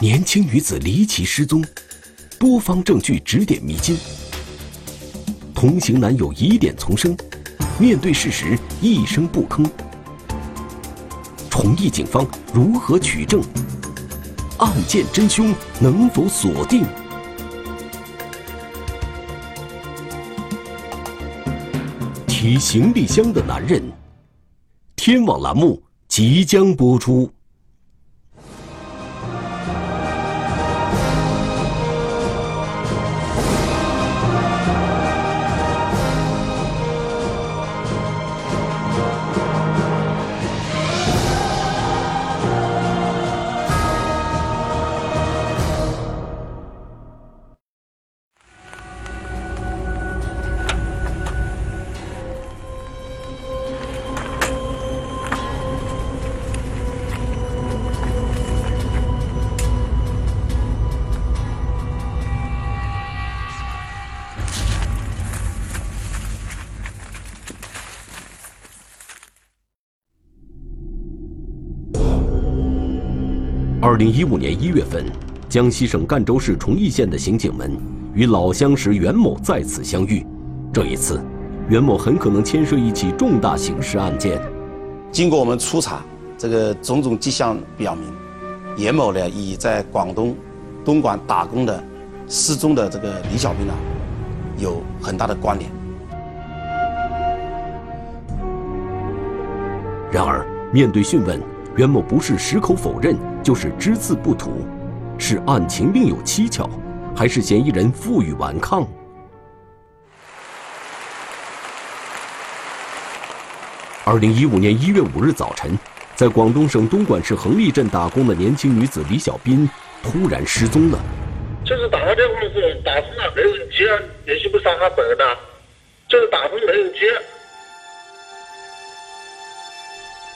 年轻女子离奇失踪，多方证据指点迷津。同行男友疑点丛生，面对事实一声不吭。崇义警方如何取证？案件真凶能否锁定？提行李箱的男人。天网栏目即将播出。二零一五年一月份，江西省赣州市崇义县的刑警们与老相识袁某再次相遇。这一次，袁某很可能牵涉一起重大刑事案件。经过我们初查，这个种种迹象表明，袁某呢与在广东东莞打工的失踪的这个李小兵呢有很大的关联。然而，面对讯问，袁某不是矢口否认，就是只字不吐，是案情另有蹊跷，还是嫌疑人负隅顽抗？二零一五年一月五日早晨，在广东省东莞市横沥镇打工的年轻女子李小斌突然失踪了。就是打个电话的时候打通了，没人接，联系不上他本人的，就是打通没人接。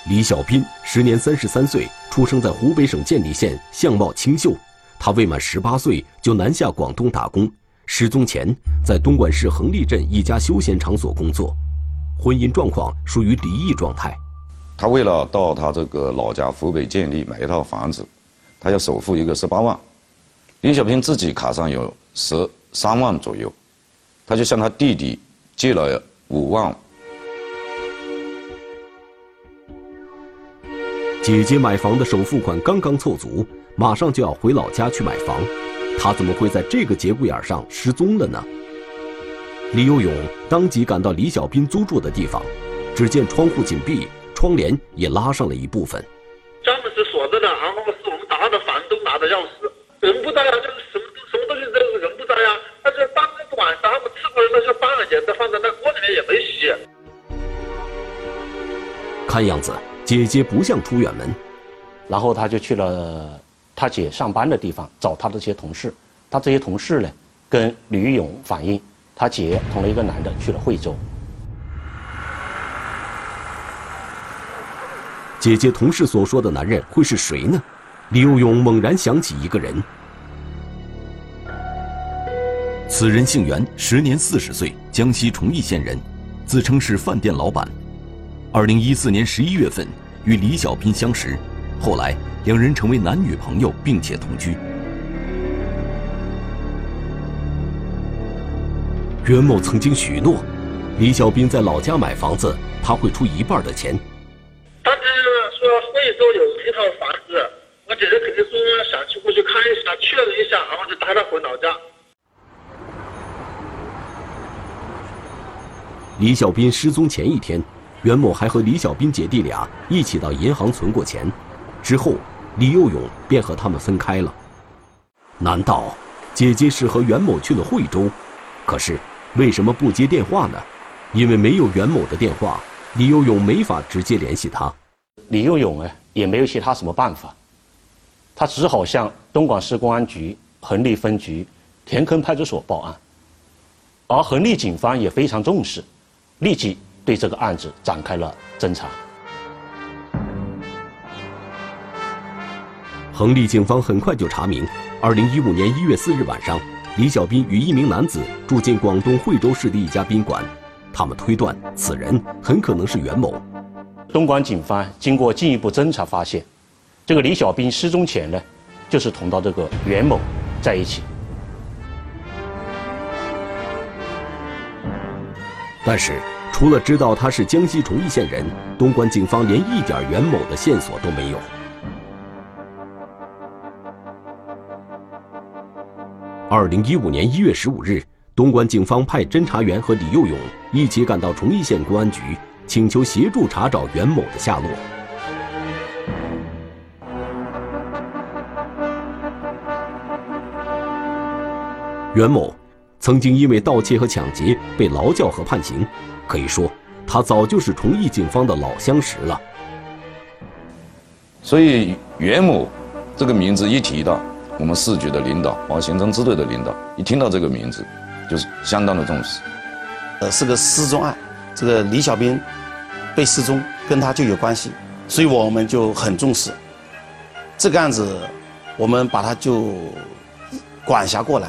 李小斌时年三十三岁，出生在湖北省建利县，相貌清秀。他未满十八岁就南下广东打工，失踪前在东莞市横沥镇一家休闲场所工作，婚姻状况属于离异状态。他为了到他这个老家湖北建利买一套房子，他要首付一个十八万，李小斌自己卡上有十三万左右，他就向他弟弟借了五万。姐姐买房的首付款刚刚凑足，马上就要回老家去买房，她怎么会在这个节骨眼上失踪了呢？李有勇当即赶到李小斌租住的地方，只见窗户紧闭，窗帘也拉上了一部分。家门是锁着的，然后是我们打的房东拿的钥匙，人不在呀，就是什么什么东西，这个人不在呀。但是当天晚上他们吃过的那些饭也都放在那锅里面，也没洗。看样子。姐姐不像出远门，然后他就去了他姐上班的地方找他的这些同事。他这些同事呢，跟吕玉勇反映，他姐同了一个男的去了惠州。姐姐同事所说的男人会是谁呢？李有勇猛然想起一个人，此人姓袁，时年四十岁，江西崇义县人，自称是饭店老板。二零一四年十一月份，与李小斌相识，后来两人成为男女朋友，并且同居。袁某曾经许诺，李小斌在老家买房子，他会出一半的钱。当时说惠州有一套房子，我姐姐肯定说想去过去看一下，确认一下，然后就带他回老家。李小斌失踪前一天。袁某还和李小斌姐弟俩一起到银行存过钱，之后李幼勇便和他们分开了。难道姐姐是和袁某去了惠州？可是为什么不接电话呢？因为没有袁某的电话，李幼勇没法直接联系他。李幼勇呢，也没有其他什么办法，他只好向东莞市公安局横沥分局田坑派出所报案，而横沥警方也非常重视，立即。对这个案子展开了侦查。横立警方很快就查明，二零一五年一月四日晚上，李小斌与一名男子住进广东惠州市的一家宾馆。他们推断，此人很可能是袁某。东莞警方经过进一步侦查发现，这个李小斌失踪前呢，就是同到这个袁某在一起。但是，除了知道他是江西崇义县人，东莞警方连一点袁某的线索都没有。二零一五年一月十五日，东莞警方派侦查员和李幼勇一起赶到崇义县公安局，请求协助查找袁某的下落。袁某曾经因为盗窃和抢劫被劳教和判刑，可以说他早就是崇义警方的老相识了。所以袁某这个名字一提到，我们市局的领导，包括刑侦支队的领导，一听到这个名字，就是相当的重视。呃，是个失踪案，这个李小兵被失踪跟他就有关系，所以我们就很重视这个案子，我们把他就管辖过来。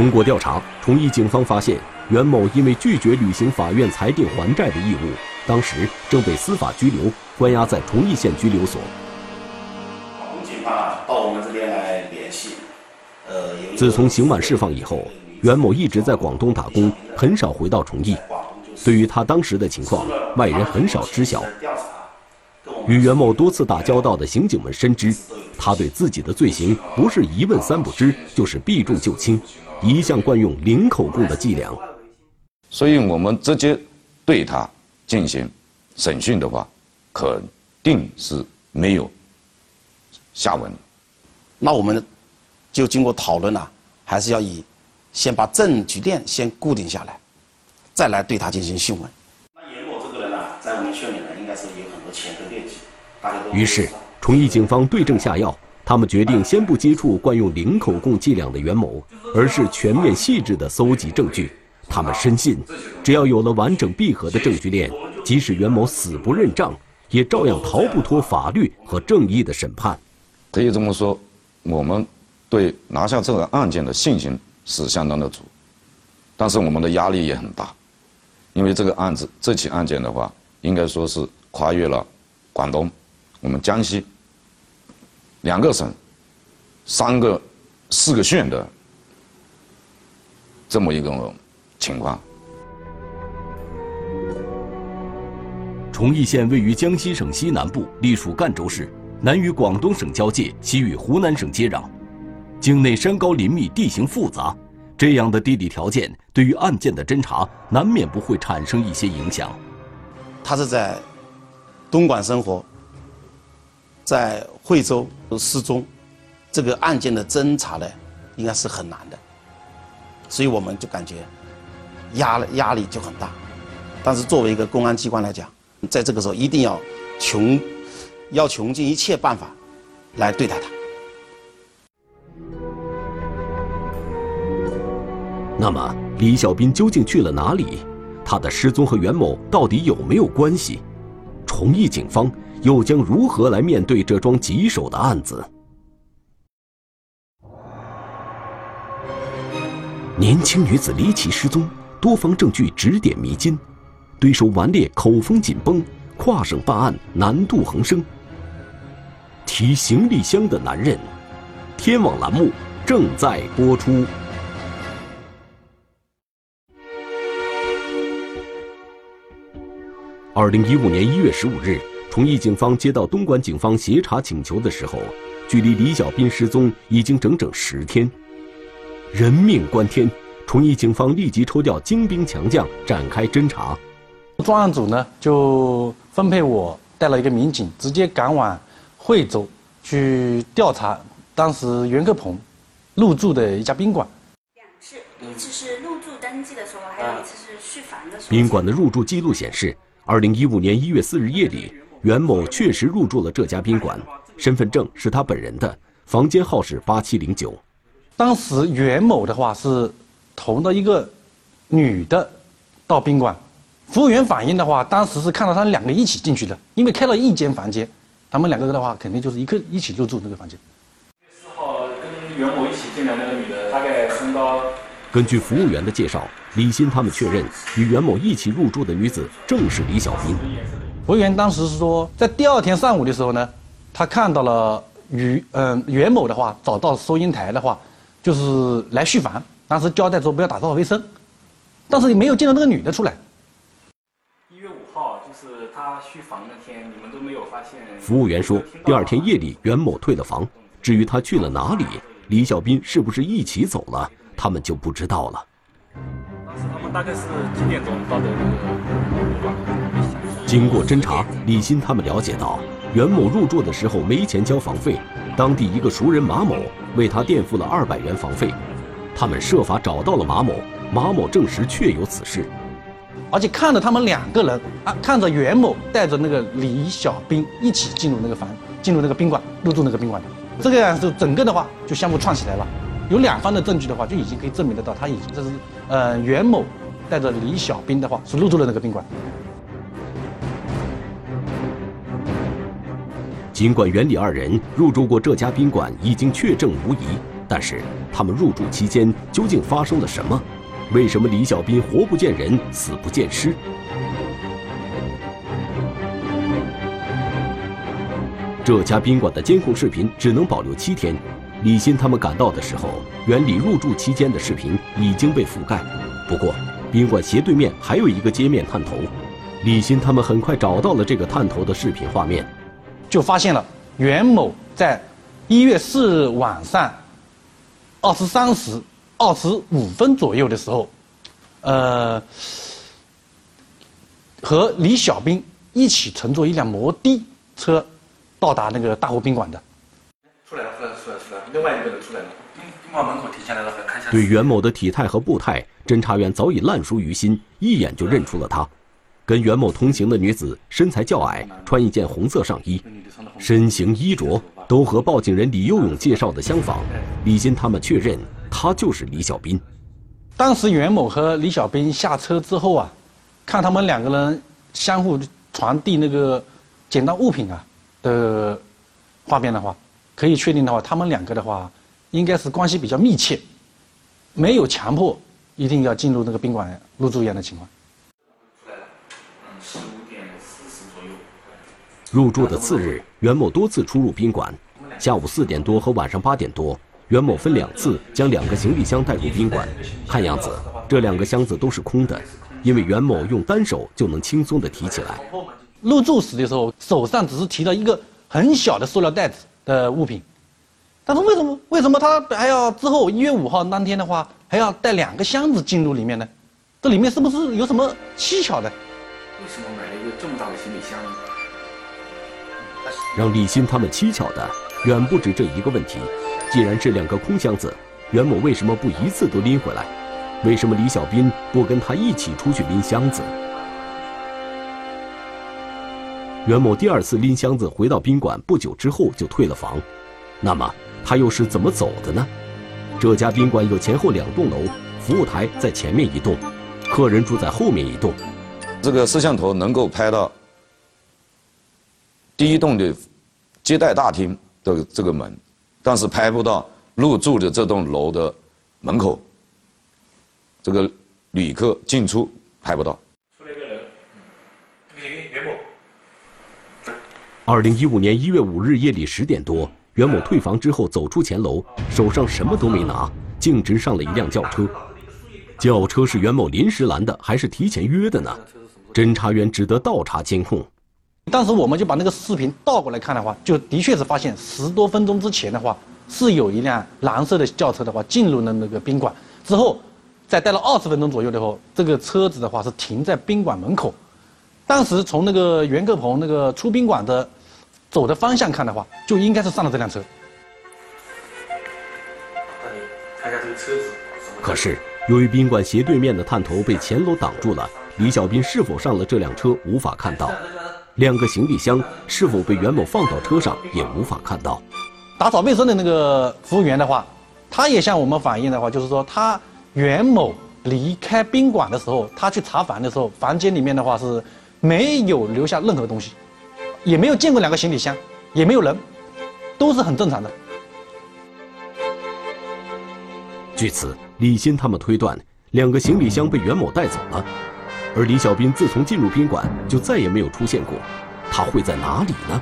通过调查，崇义警方发现袁某因为拒绝履行法院裁定还债的义务，当时正被司法拘留，关押在崇义县拘留所。广东警方到我们这边来联系，呃，自从刑满释放以后，袁某一直在广东打工，很少回到崇义。对于他当时的情况，外人很少知晓。与袁某多次打交道的刑警们深知，他对自己的罪行不是一问三不知，就是避重就轻。一向惯用零口供的伎俩，所以我们直接对他进行审讯的话，肯定是没有下文。那我们就经过讨论啊，还是要以先把证据链先固定下来，再来对他进行讯问。那严某这个人呢，在我们圈里呢，应该是有很多前科劣迹，大家都。于是，崇义警方对症下药。他们决定先不接触惯用零口供伎俩的袁某，而是全面细致地搜集证据。他们深信，只要有了完整闭合的证据链，即使袁某死不认账，也照样逃不脱法律和正义的审判。可以这么说，我们对拿下这个案件的信心是相当的足，但是我们的压力也很大，因为这个案子这起案件的话，应该说是跨越了广东、我们江西。两个省、三个、四个县的这么一个情况。崇义县位于江西省西南部，隶属赣州市，南与广东省交界，西与湖南省接壤，境内山高林密，地形复杂。这样的地理条件对于案件的侦查，难免不会产生一些影响。他是在东莞生活。在惠州失踪，这个案件的侦查呢，应该是很难的，所以我们就感觉压压力就很大。但是作为一个公安机关来讲，在这个时候一定要穷，要穷尽一切办法来对待他。那么李小斌究竟去了哪里？他的失踪和袁某到底有没有关系？崇义警方。又将如何来面对这桩棘手的案子？年轻女子离奇失踪，多方证据指点迷津，对手顽劣，口风紧绷，跨省办案难度横生。提行李箱的男人，天网栏目正在播出。二零一五年一月十五日。崇义警方接到东莞警方协查请求的时候，距离李小斌失踪已经整整十天。人命关天，崇义警方立即抽调精兵强将展开侦查。专案组呢就分配我带了一个民警，直接赶往惠州去调查当时袁克鹏入住的一家宾馆。两次，一次是入住登记的时候，还有一次是续房的时候。宾馆的入住记录显示，二零一五年一月四日夜里。袁某确实入住了这家宾馆，身份证是他本人的，房间号是八七零九。当时袁某的话是同的一个女的到宾馆，服务员反映的话，当时是看到他们两个一起进去的，因为开了一间房间，他们两个人的话肯定就是一个一起入住那个房间。四号跟袁某一起进来那个女的，大概身高。根据服务员的介绍，李鑫他们确认与袁某一起入住的女子正是李小斌。服务员当时是说，在第二天上午的时候呢，他看到了于嗯袁某的话找到收银台的话，就是来续房，当时交代说不要打扫卫生，但是没有见到那个女的出来。一月五号就是他续房那天，你们都没有发现。服务员说，第二天夜里袁某退了房，至于他去了哪里，李小斌是不是一起走了，他们就不知道了。当时他们大概是几点钟到的那个旅馆？经过侦查，李鑫他们了解到，袁某入住的时候没钱交房费，当地一个熟人马某为他垫付了二百元房费。他们设法找到了马某，马某证实确有此事，而且看着他们两个人啊，看着袁某带着那个李小兵一起进入那个房，进入那个宾馆入住那个宾馆，这个样子整个的话就相互串起来了。有两方的证据的话，就已经可以证明得到，他已经这是呃袁某带着李小兵的话是入住了那个宾馆。尽管袁李二人入住过这家宾馆已经确证无疑，但是他们入住期间究竟发生了什么？为什么李小斌活不见人，死不见尸？这家宾馆的监控视频只能保留七天。李鑫他们赶到的时候，袁李入住期间的视频已经被覆盖。不过，宾馆斜对面还有一个街面探头，李鑫他们很快找到了这个探头的视频画面。就发现了袁某在一月四日晚上二十三时二十五分左右的时候，呃，和李小兵一起乘坐一辆摩的车到达那个大湖宾馆的。出来了，出来了，出来了，出来了！另外一个人出来了，宾宾馆门口停下来了，看一下。对袁某的体态和步态，侦查员早已烂熟于心，一眼就认出了他。跟袁某同行的女子身材较矮，穿一件红色上衣，身形衣着都和报警人李幼勇介绍的相仿。李鑫他们确认，他就是李小斌。当时袁某和李小斌下车之后啊，看他们两个人相互传递那个捡到物品啊的画面的话，可以确定的话，他们两个的话应该是关系比较密切，没有强迫一定要进入那个宾馆入住一样的情况。入住的次日，袁某多次出入宾馆。下午四点多和晚上八点多，袁某分两次将两个行李箱带入宾馆。看样子，这两个箱子都是空的，因为袁某用单手就能轻松地提起来。入住时的时候，手上只是提了一个很小的塑料袋子的物品，但是为什么为什么他还要之后一月五号当天的话还要带两个箱子进入里面呢？这里面是不是有什么蹊跷的？为什么买了一个这么大的行李箱？让李鑫他们蹊跷的远不止这一个问题。既然是两个空箱子，袁某为什么不一次都拎回来？为什么李小斌不跟他一起出去拎箱子？袁某第二次拎箱子回到宾馆不久之后就退了房，那么他又是怎么走的呢？这家宾馆有前后两栋楼，服务台在前面一栋，客人住在后面一栋。这个摄像头能够拍到。第一栋的接待大厅的这个门，但是拍不到入住的这栋楼的门口。这个旅客进出拍不到。出来一个人，袁某。二零一五年一月五日夜里十点多，袁某退房之后走出前楼，手上什么都没拿，径直上了一辆轿车。轿车是袁某临时拦的，还是提前约的呢？侦查员只得倒查监控。当时我们就把那个视频倒过来看的话，就的确是发现十多分钟之前的话，是有一辆蓝色的轿车的话进入了那个宾馆，之后再待了二十分钟左右的后，这个车子的话是停在宾馆门口。当时从那个袁克鹏那个出宾馆的走的方向看的话，就应该是上了这辆车。可是由于宾馆斜对面的探头被前楼挡住了，李小斌是否上了这辆车无法看到。两个行李箱是否被袁某放到车上，也无法看到。打扫卫生的那个服务员的话，他也向我们反映的话，就是说他袁某离开宾馆的时候，他去查房的时候，房间里面的话是没有留下任何东西，也没有见过两个行李箱，也没有人，都是很正常的。据此，李鑫他们推断，两个行李箱被袁某带走了。而李小斌自从进入宾馆就再也没有出现过，他会在哪里呢？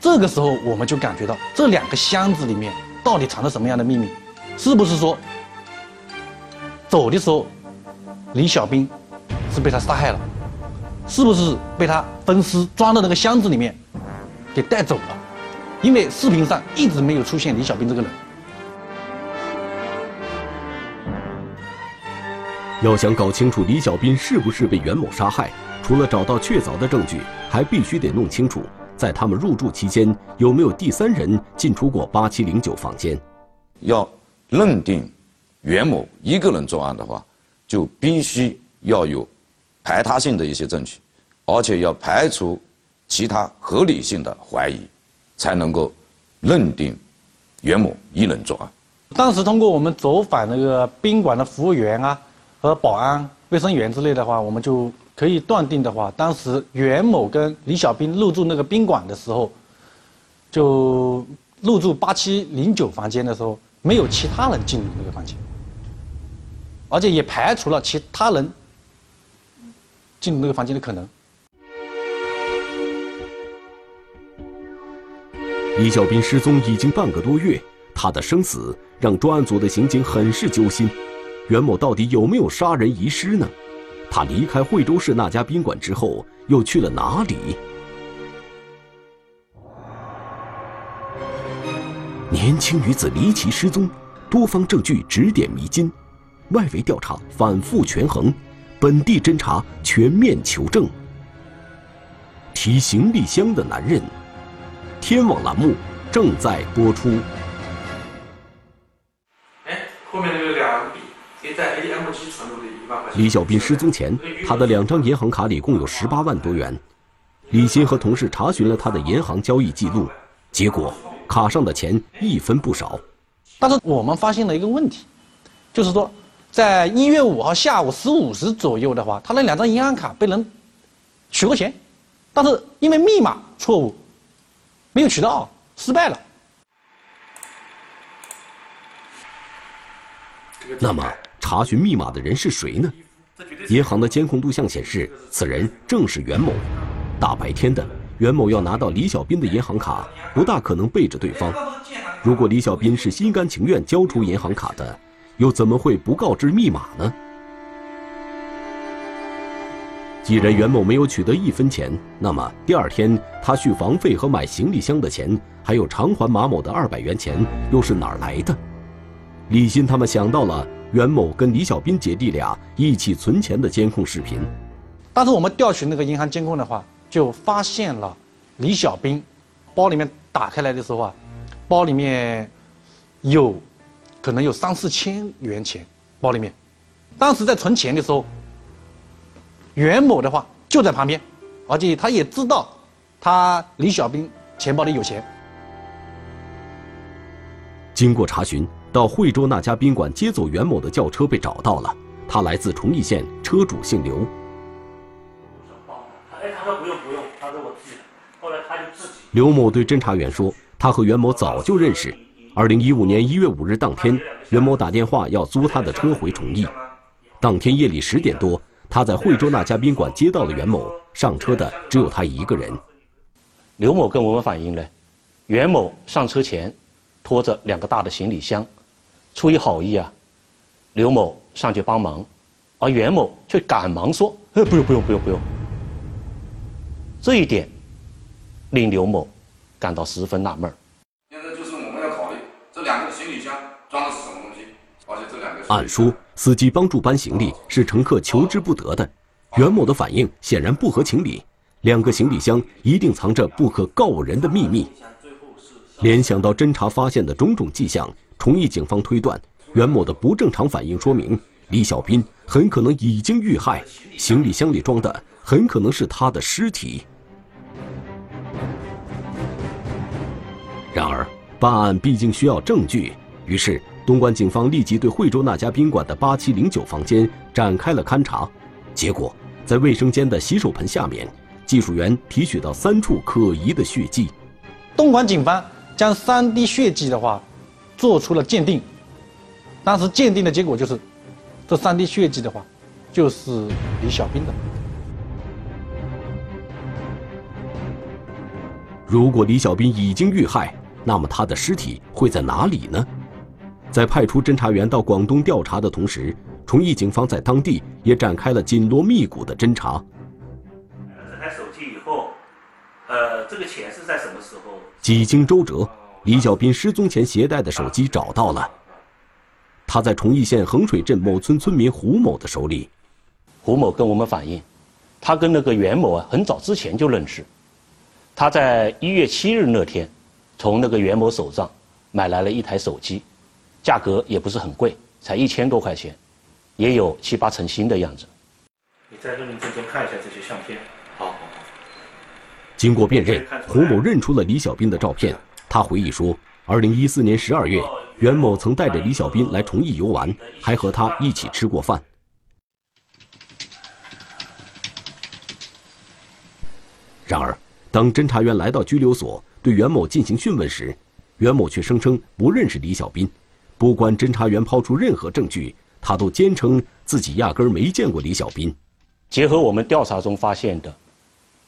这个时候我们就感觉到这两个箱子里面到底藏着什么样的秘密？是不是说走的时候李小斌是被他杀害了？是不是被他分尸装到那个箱子里面给带走了？因为视频上一直没有出现李小斌这个人。要想搞清楚李小斌是不是被袁某杀害，除了找到确凿的证据，还必须得弄清楚，在他们入住期间有没有第三人进出过八七零九房间。要认定袁某一个人作案的话，就必须要有排他性的一些证据，而且要排除其他合理性的怀疑，才能够认定袁某一人作案。当时通过我们走访那个宾馆的服务员啊。和保安、卫生员之类的话，我们就可以断定的话，当时袁某跟李小兵入住那个宾馆的时候，就入住八七零九房间的时候，没有其他人进入那个房间，而且也排除了其他人进入那个房间的可能。李小兵失踪已经半个多月，他的生死让专案组的刑警很是揪心。袁某到底有没有杀人遗失呢？他离开惠州市那家宾馆之后，又去了哪里？年轻女子离奇失踪，多方证据指点迷津，外围调查反复权衡，本地侦查全面求证。提行李箱的男人，天网栏目正在播出。李小斌失踪前，他的两张银行卡里共有十八万多元。李鑫和同事查询了他的银行交易记录，结果卡上的钱一分不少。但是我们发现了一个问题，就是说，在一月五号下午十五时左右的话，他那两张银行卡被人取过钱，但是因为密码错误，没有取到，失败了。那么？查询密码的人是谁呢？银行的监控录像显示，此人正是袁某。大白天的，袁某要拿到李小斌的银行卡，不大可能背着对方。如果李小斌是心甘情愿交出银行卡的，又怎么会不告知密码呢？既然袁某没有取得一分钱，那么第二天他续房费和买行李箱的钱，还有偿还马某的二百元钱，又是哪儿来的？李鑫他们想到了。袁某跟李小斌姐弟俩一起存钱的监控视频，当时我们调取那个银行监控的话，就发现了李小斌包里面打开来的时候啊，包里面有可能有三四千元钱，包里面，当时在存钱的时候，袁某的话就在旁边，而且他也知道他李小兵钱包里有钱。经过查询。到惠州那家宾馆接走袁某的轿车被找到了，他来自崇义县，车主姓刘。哎，他说不用不用，他说我自己。后来他就自己。刘某对侦查员说，他和袁某早就认识。二零一五年一月五日当天，袁某打电话要租他的车回崇义。当天夜里十点多，他在惠州那家宾馆接到了袁某，上车的只有他一个人。刘某跟我们反映呢，袁某上车前拖着两个大的行李箱。出于好意啊，刘某上去帮忙，而袁某却赶忙说：“哎，不用不用不用不用。”这一点令刘某感到十分纳闷现在就是我们要考虑这两个行李箱装的是什么东西，而且这两个……按说司机帮助搬行李是乘客求之不得的，袁某的反应显然不合情理。两个行李箱一定藏着不可告人的秘密。联想到侦查发现的种种迹象。崇义警方推断，袁某的不正常反应说明李小斌很可能已经遇害，行李箱里装的很可能是他的尸体。然而，办案毕竟需要证据，于是东莞警方立即对惠州那家宾馆的八七零九房间展开了勘查。结果，在卫生间的洗手盆下面，技术员提取到三处可疑的血迹。东莞警方将三滴血迹的话。做出了鉴定，当时鉴定的结果就是，这三滴血迹的话，就是李小兵的。如果李小兵已经遇害，那么他的尸体会在哪里呢？在派出侦查员到广东调查的同时，崇义警方在当地也展开了紧锣密鼓的侦查。这台手机以后，呃，这个钱是在什么时候？几经周折。李小斌失踪前携带的手机找到了，他在崇义县衡水镇某村村民胡某的手里。胡某跟我们反映，他跟那个袁某啊很早之前就认识，他在一月七日那天，从那个袁某手上买来了一台手机，价格也不是很贵，才一千多块钱，也有七八成新的样子。你再认认真真看一下这些相片。好好好。经过辨认，胡某认出了李小斌的照片。他回忆说，二零一四年十二月，袁某曾带着李小斌来崇义游玩，还和他一起吃过饭。然而，当侦查员来到拘留所对袁某进行讯问时，袁某却声称不认识李小斌。不管侦查员抛出任何证据，他都坚称自己压根儿没见过李小斌。结合我们调查中发现的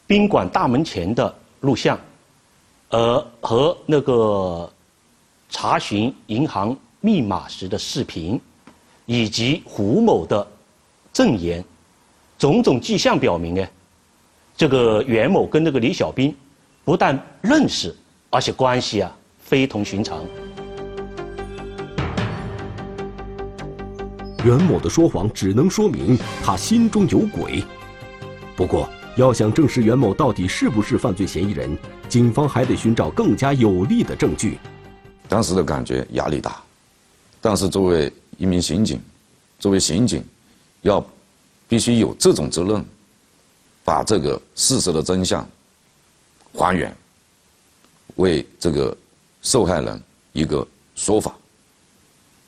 宾馆大门前的录像，呃，和那个查询银行密码时的视频，以及胡某的证言，种种迹象表明呢，这个袁某跟那个李小斌不但认识，而且关系啊非同寻常。袁某的说谎只能说明他心中有鬼。不过，要想证实袁某到底是不是犯罪嫌疑人，警方还得寻找更加有力的证据。当时的感觉压力大，但是作为一名刑警，作为刑警，要必须有这种责任，把这个事实的真相还原，为这个受害人一个说法。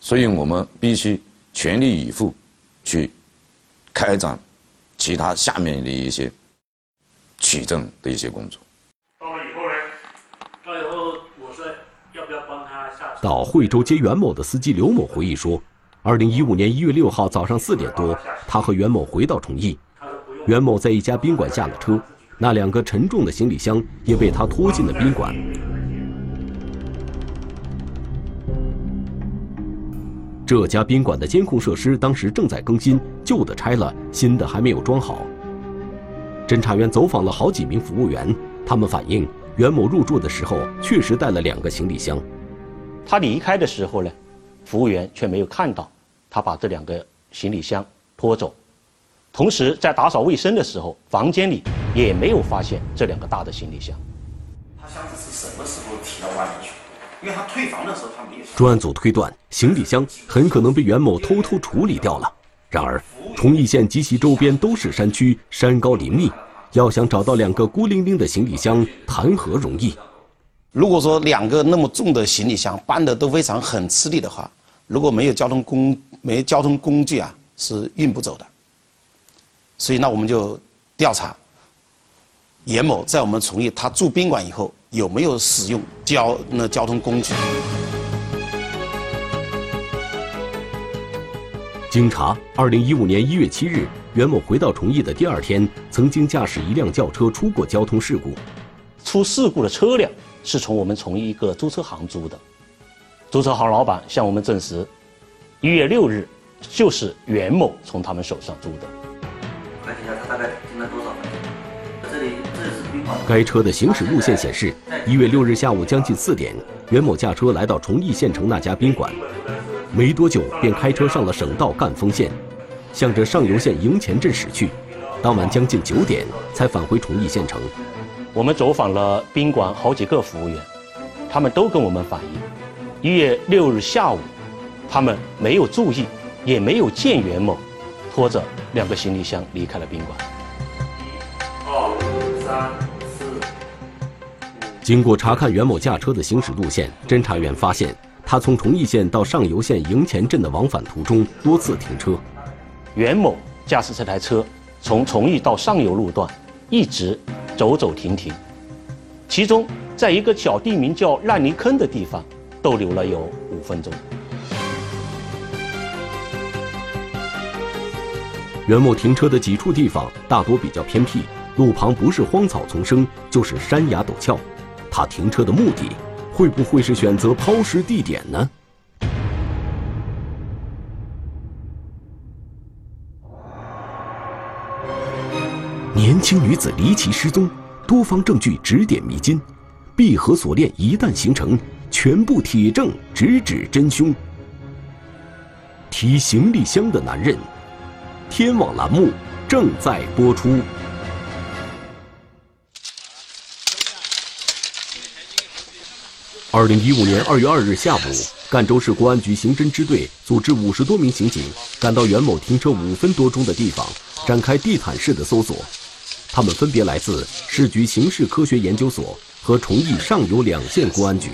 所以我们必须。全力以赴，去开展其他下面的一些取证的一些工作。到了以后呢？到以后我说要不要帮他下？到惠州接袁某的司机刘某回忆说，二零一五年一月六号早上四点多，他和袁某回到崇义，袁某在一家宾馆下了车，那两个沉重的行李箱也被他拖进了宾馆。这家宾馆的监控设施当时正在更新，旧的拆了，新的还没有装好。侦查员走访了好几名服务员，他们反映袁某入住的时候确实带了两个行李箱。他离开的时候呢，服务员却没有看到他把这两个行李箱拖走。同时在打扫卫生的时候，房间里也没有发现这两个大的行李箱。他箱子是什么时候提到外面去？因为他退房的时候他没有。专案组推断，行李箱很可能被袁某偷偷处理掉了。然而，崇义县及其周边都是山区，山高林密，要想找到两个孤零零的行李箱，谈何容易？如果说两个那么重的行李箱搬的都非常很吃力的话，如果没有交通工没交通工具啊，是运不走的。所以，那我们就调查严某在我们崇义他住宾馆以后有没有使用交那交通工具。经查，二零一五年一月七日，袁某回到崇义的第二天，曾经驾驶一辆轿车出过交通事故。出事故的车辆是从我们崇义一个租车行租的，租车行老板向我们证实，一月六日就是袁某从他们手上租的。看一下他大概停了多少？这里这是宾馆。该车的行驶路线显示，一月六日下午将近四点，袁某驾车来到崇义县城那家宾馆。没多久，便开车上了省道赣丰县，向着上游县营前镇驶去。当晚将近九点才返回崇义县城。我们走访了宾馆好几个服务员，他们都跟我们反映，一月六日下午，他们没有注意，也没有见袁某拖着两个行李箱离开了宾馆。一、二、三、四。经过查看袁某驾车的行驶路线，侦查员发现。他从崇义县到上游县营前镇的往返途中多次停车。袁某驾驶这台车从崇义到上游路段一直走走停停，其中在一个小地名叫烂泥坑的地方逗留了有五分钟。袁某停车的几处地方大多比较偏僻，路旁不是荒草丛生，就是山崖陡峭。他停车的目的会不会是选择抛尸地点呢？年轻女子离奇失踪，多方证据指点迷津，闭合锁链一旦形成，全部铁证直指真凶。提行李箱的男人，天网栏目正在播出。二零一五年二月二日下午，赣州市公安局刑侦支队组织五十多名刑警赶到袁某停车五分多钟的地方，展开地毯式的搜索。他们分别来自市局刑事科学研究所和崇义上游两县公安局。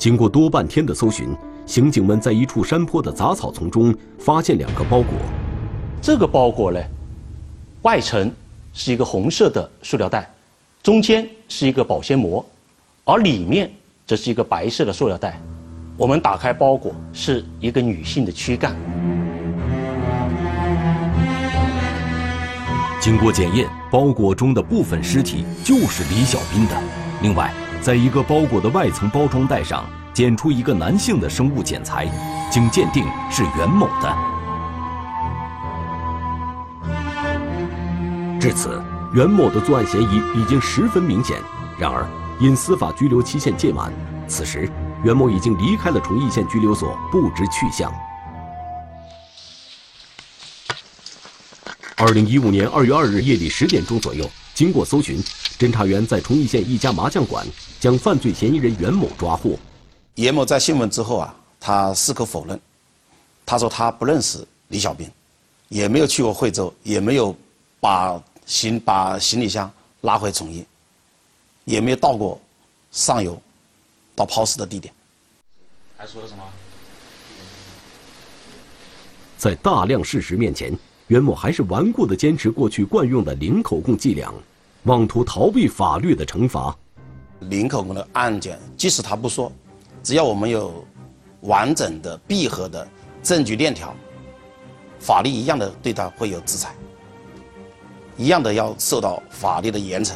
经过多半天的搜寻，刑警们在一处山坡的杂草丛中发现两个包裹。这个包裹呢，外层是一个红色的塑料袋。中间是一个保鲜膜，而里面则是一个白色的塑料袋。我们打开包裹，是一个女性的躯干。经过检验，包裹中的部分尸体就是李小斌的。另外，在一个包裹的外层包装袋上检出一个男性的生物检材，经鉴定是袁某的。至此。袁某的作案嫌疑已经十分明显，然而因司法拘留期限届满，此时袁某已经离开了崇义县拘留所，不知去向。二零一五年二月二日夜里十点钟左右，经过搜寻，侦查员在崇义县一家麻将馆将犯罪嫌疑人袁某抓获。袁某在讯问之后啊，他矢口否认，他说他不认识李小兵，也没有去过惠州，也没有把。行把行李箱拉回崇义，也没有到过上游到抛尸的地点。还说了什么？在大量事实面前，袁某还是顽固的坚持过去惯用的零口供伎俩，妄图逃避法律的惩罚。零口供的案件，即使他不说，只要我们有完整的闭合的证据链条，法律一样的对他会有制裁。一样的要受到法律的严惩。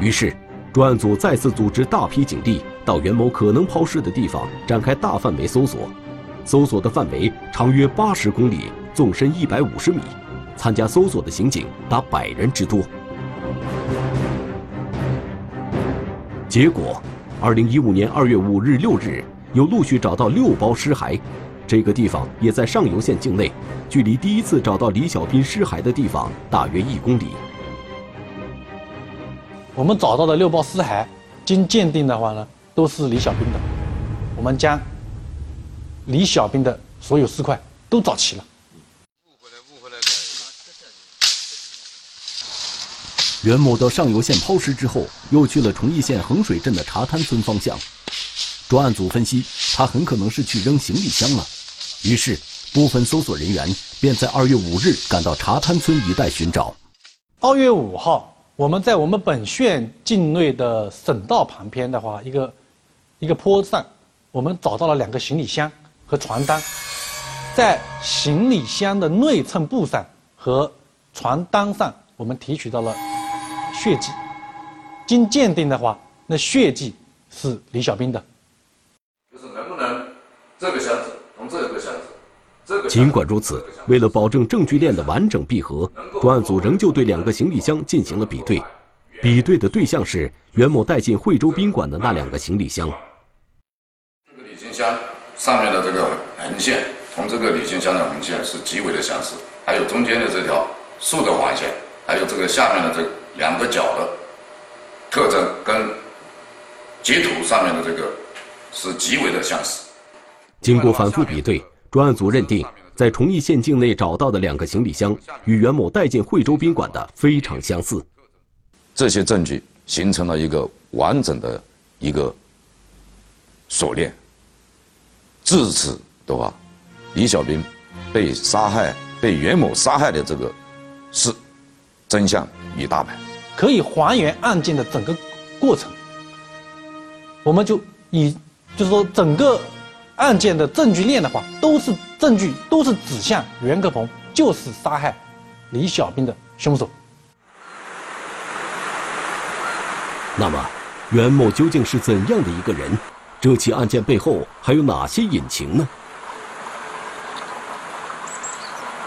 于是，专案组再次组织大批警力到袁某可能抛尸的地方展开大范围搜索。搜索的范围长约八十公里，纵深一百五十米，参加搜索的刑警达百人之多。结果，二零一五年二月五日、六日，又陆续找到六包尸骸。这个地方也在上游县境内，距离第一次找到李小斌尸骸的地方大约一公里。我们找到的六包尸骸，经鉴定的话呢，都是李小兵的。我们将李小兵的所有尸块都找齐了。袁某到上游县抛尸之后，又去了崇义县衡水镇的茶滩村方向。专案组分析，他很可能是去扔行李箱了。于是，部分搜索人员便在二月五日赶到茶滩村一带寻找。二月五号，我们在我们本县境内的省道旁边的话，一个一个坡上，我们找到了两个行李箱和床单。在行李箱的内衬布上和床单上，我们提取到了血迹。经鉴定的话，那血迹是李小兵的。就是能不能这个箱子？这个，尽管如此，为了保证证据链的完整闭合，专案组仍旧对两个行李箱进行了比对。比对的对象是袁某带进惠州宾馆的那两个行李箱。这个旅行箱上面的这个横线，同这个旅行箱的横线是极为的相似，还有中间的这条竖的黄线，还有这个下面的这两个角的特征，跟截图上面的这个是极为的相似。经过反复比对，专案组认定，在崇义县境内找到的两个行李箱与袁某带进惠州宾馆的非常相似。这些证据形成了一个完整的一个锁链。至此的话，李小兵被杀害、被袁某杀害的这个事真相已大白，可以还原案件的整个过程。我们就以，就是说整个。案件的证据链的话，都是证据，都是指向袁克鹏就是杀害李小兵的凶手。那么，袁某究竟是怎样的一个人？这起案件背后还有哪些隐情呢？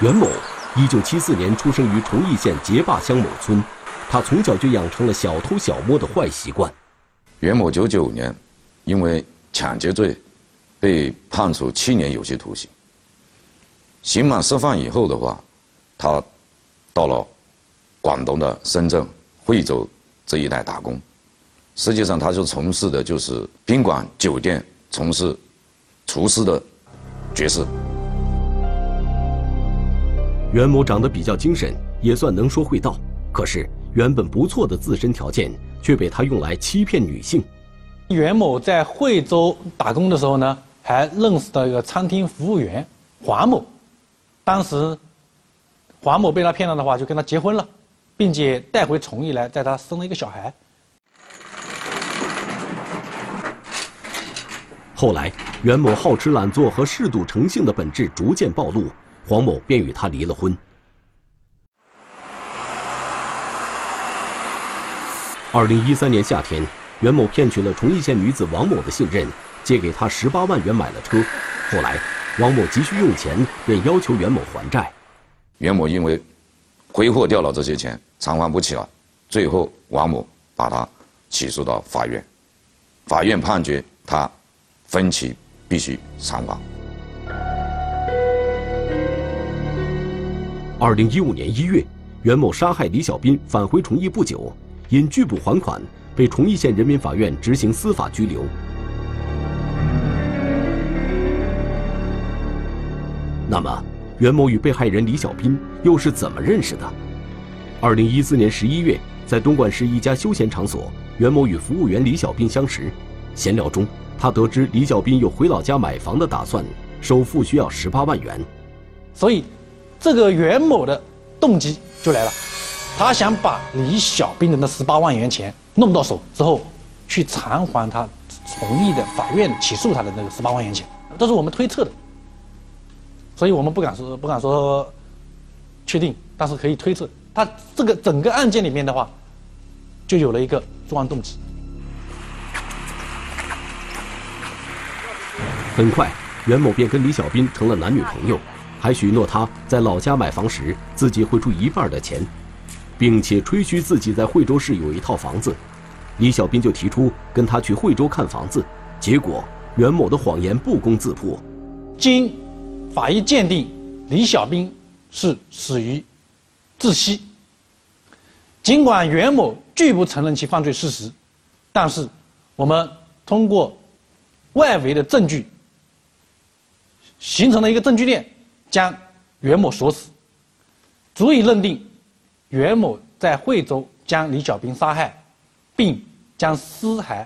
袁某，一九七四年出生于崇义县结坝乡某村，他从小就养成了小偷小摸的坏习惯。袁某九九年，因为抢劫罪，被判处七年有期徒刑。刑满释放以后的话，他到了广东的深圳、惠州这一带打工。实际上，他就从事的就是宾馆、酒店从事厨师的角色。袁某长得比较精神，也算能说会道。可是，原本不错的自身条件却被他用来欺骗女性。袁某在惠州打工的时候呢，还认识到一个餐厅服务员黄某。当时，黄某被他骗了的话，就跟他结婚了，并且带回崇义来，在他生了一个小孩。后来，袁某好吃懒做和嗜赌成性的本质逐渐暴露，黄某便与他离了婚。二零一三年夏天，袁某骗取了崇义县女子王某的信任，借给她十八万元买了车。后来，王某急需用钱，便要求袁某还债。袁某因为挥霍掉了这些钱，偿还不起了，最后王某把他起诉到法院，法院判决他。分期必须偿还。二零一五年一月，袁某杀害李小斌，返回崇义不久，因拒不还款，被崇义县人民法院执行司法拘留。那么，袁某与被害人李小斌又是怎么认识的？二零一四年十一月，在东莞市一家休闲场所，袁某与服务员李小斌相识，闲聊中。他得知李小斌有回老家买房的打算，首付需要十八万元，所以这个袁某的动机就来了，他想把李小斌的那十八万元钱弄到手之后，去偿还他同意的法院起诉他的那个十八万元钱，这是我们推测的，所以我们不敢说不敢说确定，但是可以推测，他这个整个案件里面的话，就有了一个作案动机。很快，袁某便跟李小斌成了男女朋友，还许诺他在老家买房时自己会出一半的钱，并且吹嘘自己在惠州市有一套房子。李小斌就提出跟他去惠州看房子，结果袁某的谎言不攻自破。经法医鉴定，李小斌是死于窒息。尽管袁某拒不承认其犯罪事实，但是我们通过外围的证据。形成了一个证据链，将袁某锁死，足以认定袁某在惠州将李小兵杀害，并将尸骸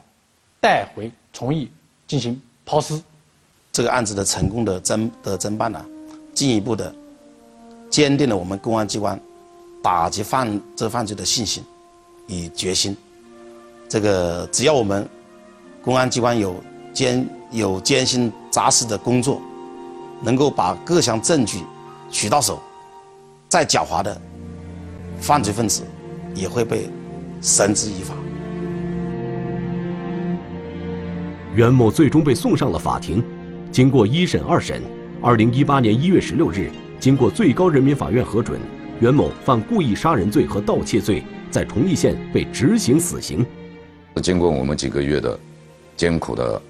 带回崇义进行抛尸。这个案子的成功的侦的侦办呢，进一步的坚定了我们公安机关打击犯这犯罪的信心与决心。这个只要我们公安机关有坚有艰辛扎实的工作。能够把各项证据取到手，再狡猾的犯罪分子也会被绳之以法。袁某最终被送上了法庭，经过一审、二审，二零一八年一月十六日，经过最高人民法院核准，袁某犯故意杀人罪和盗窃罪，在崇义县被执行死刑。经过我们几个月的艰苦的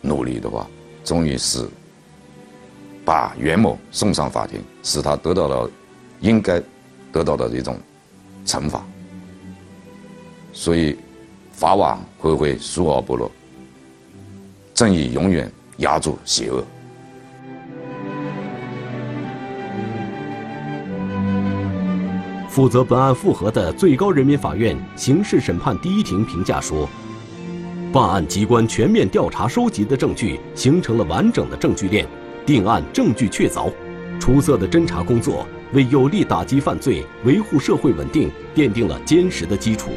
努力的话，终于是。把袁某送上法庭，使他得到了应该得到的一种惩罚。所以，法网恢恢，疏而不漏，正义永远压住邪恶。负责本案复核的最高人民法院刑事审判第一庭评价说：“办案机关全面调查收集的证据，形成了完整的证据链。”定案证据确凿，出色的侦查工作为有力打击犯罪、维护社会稳定奠定了坚实的基础。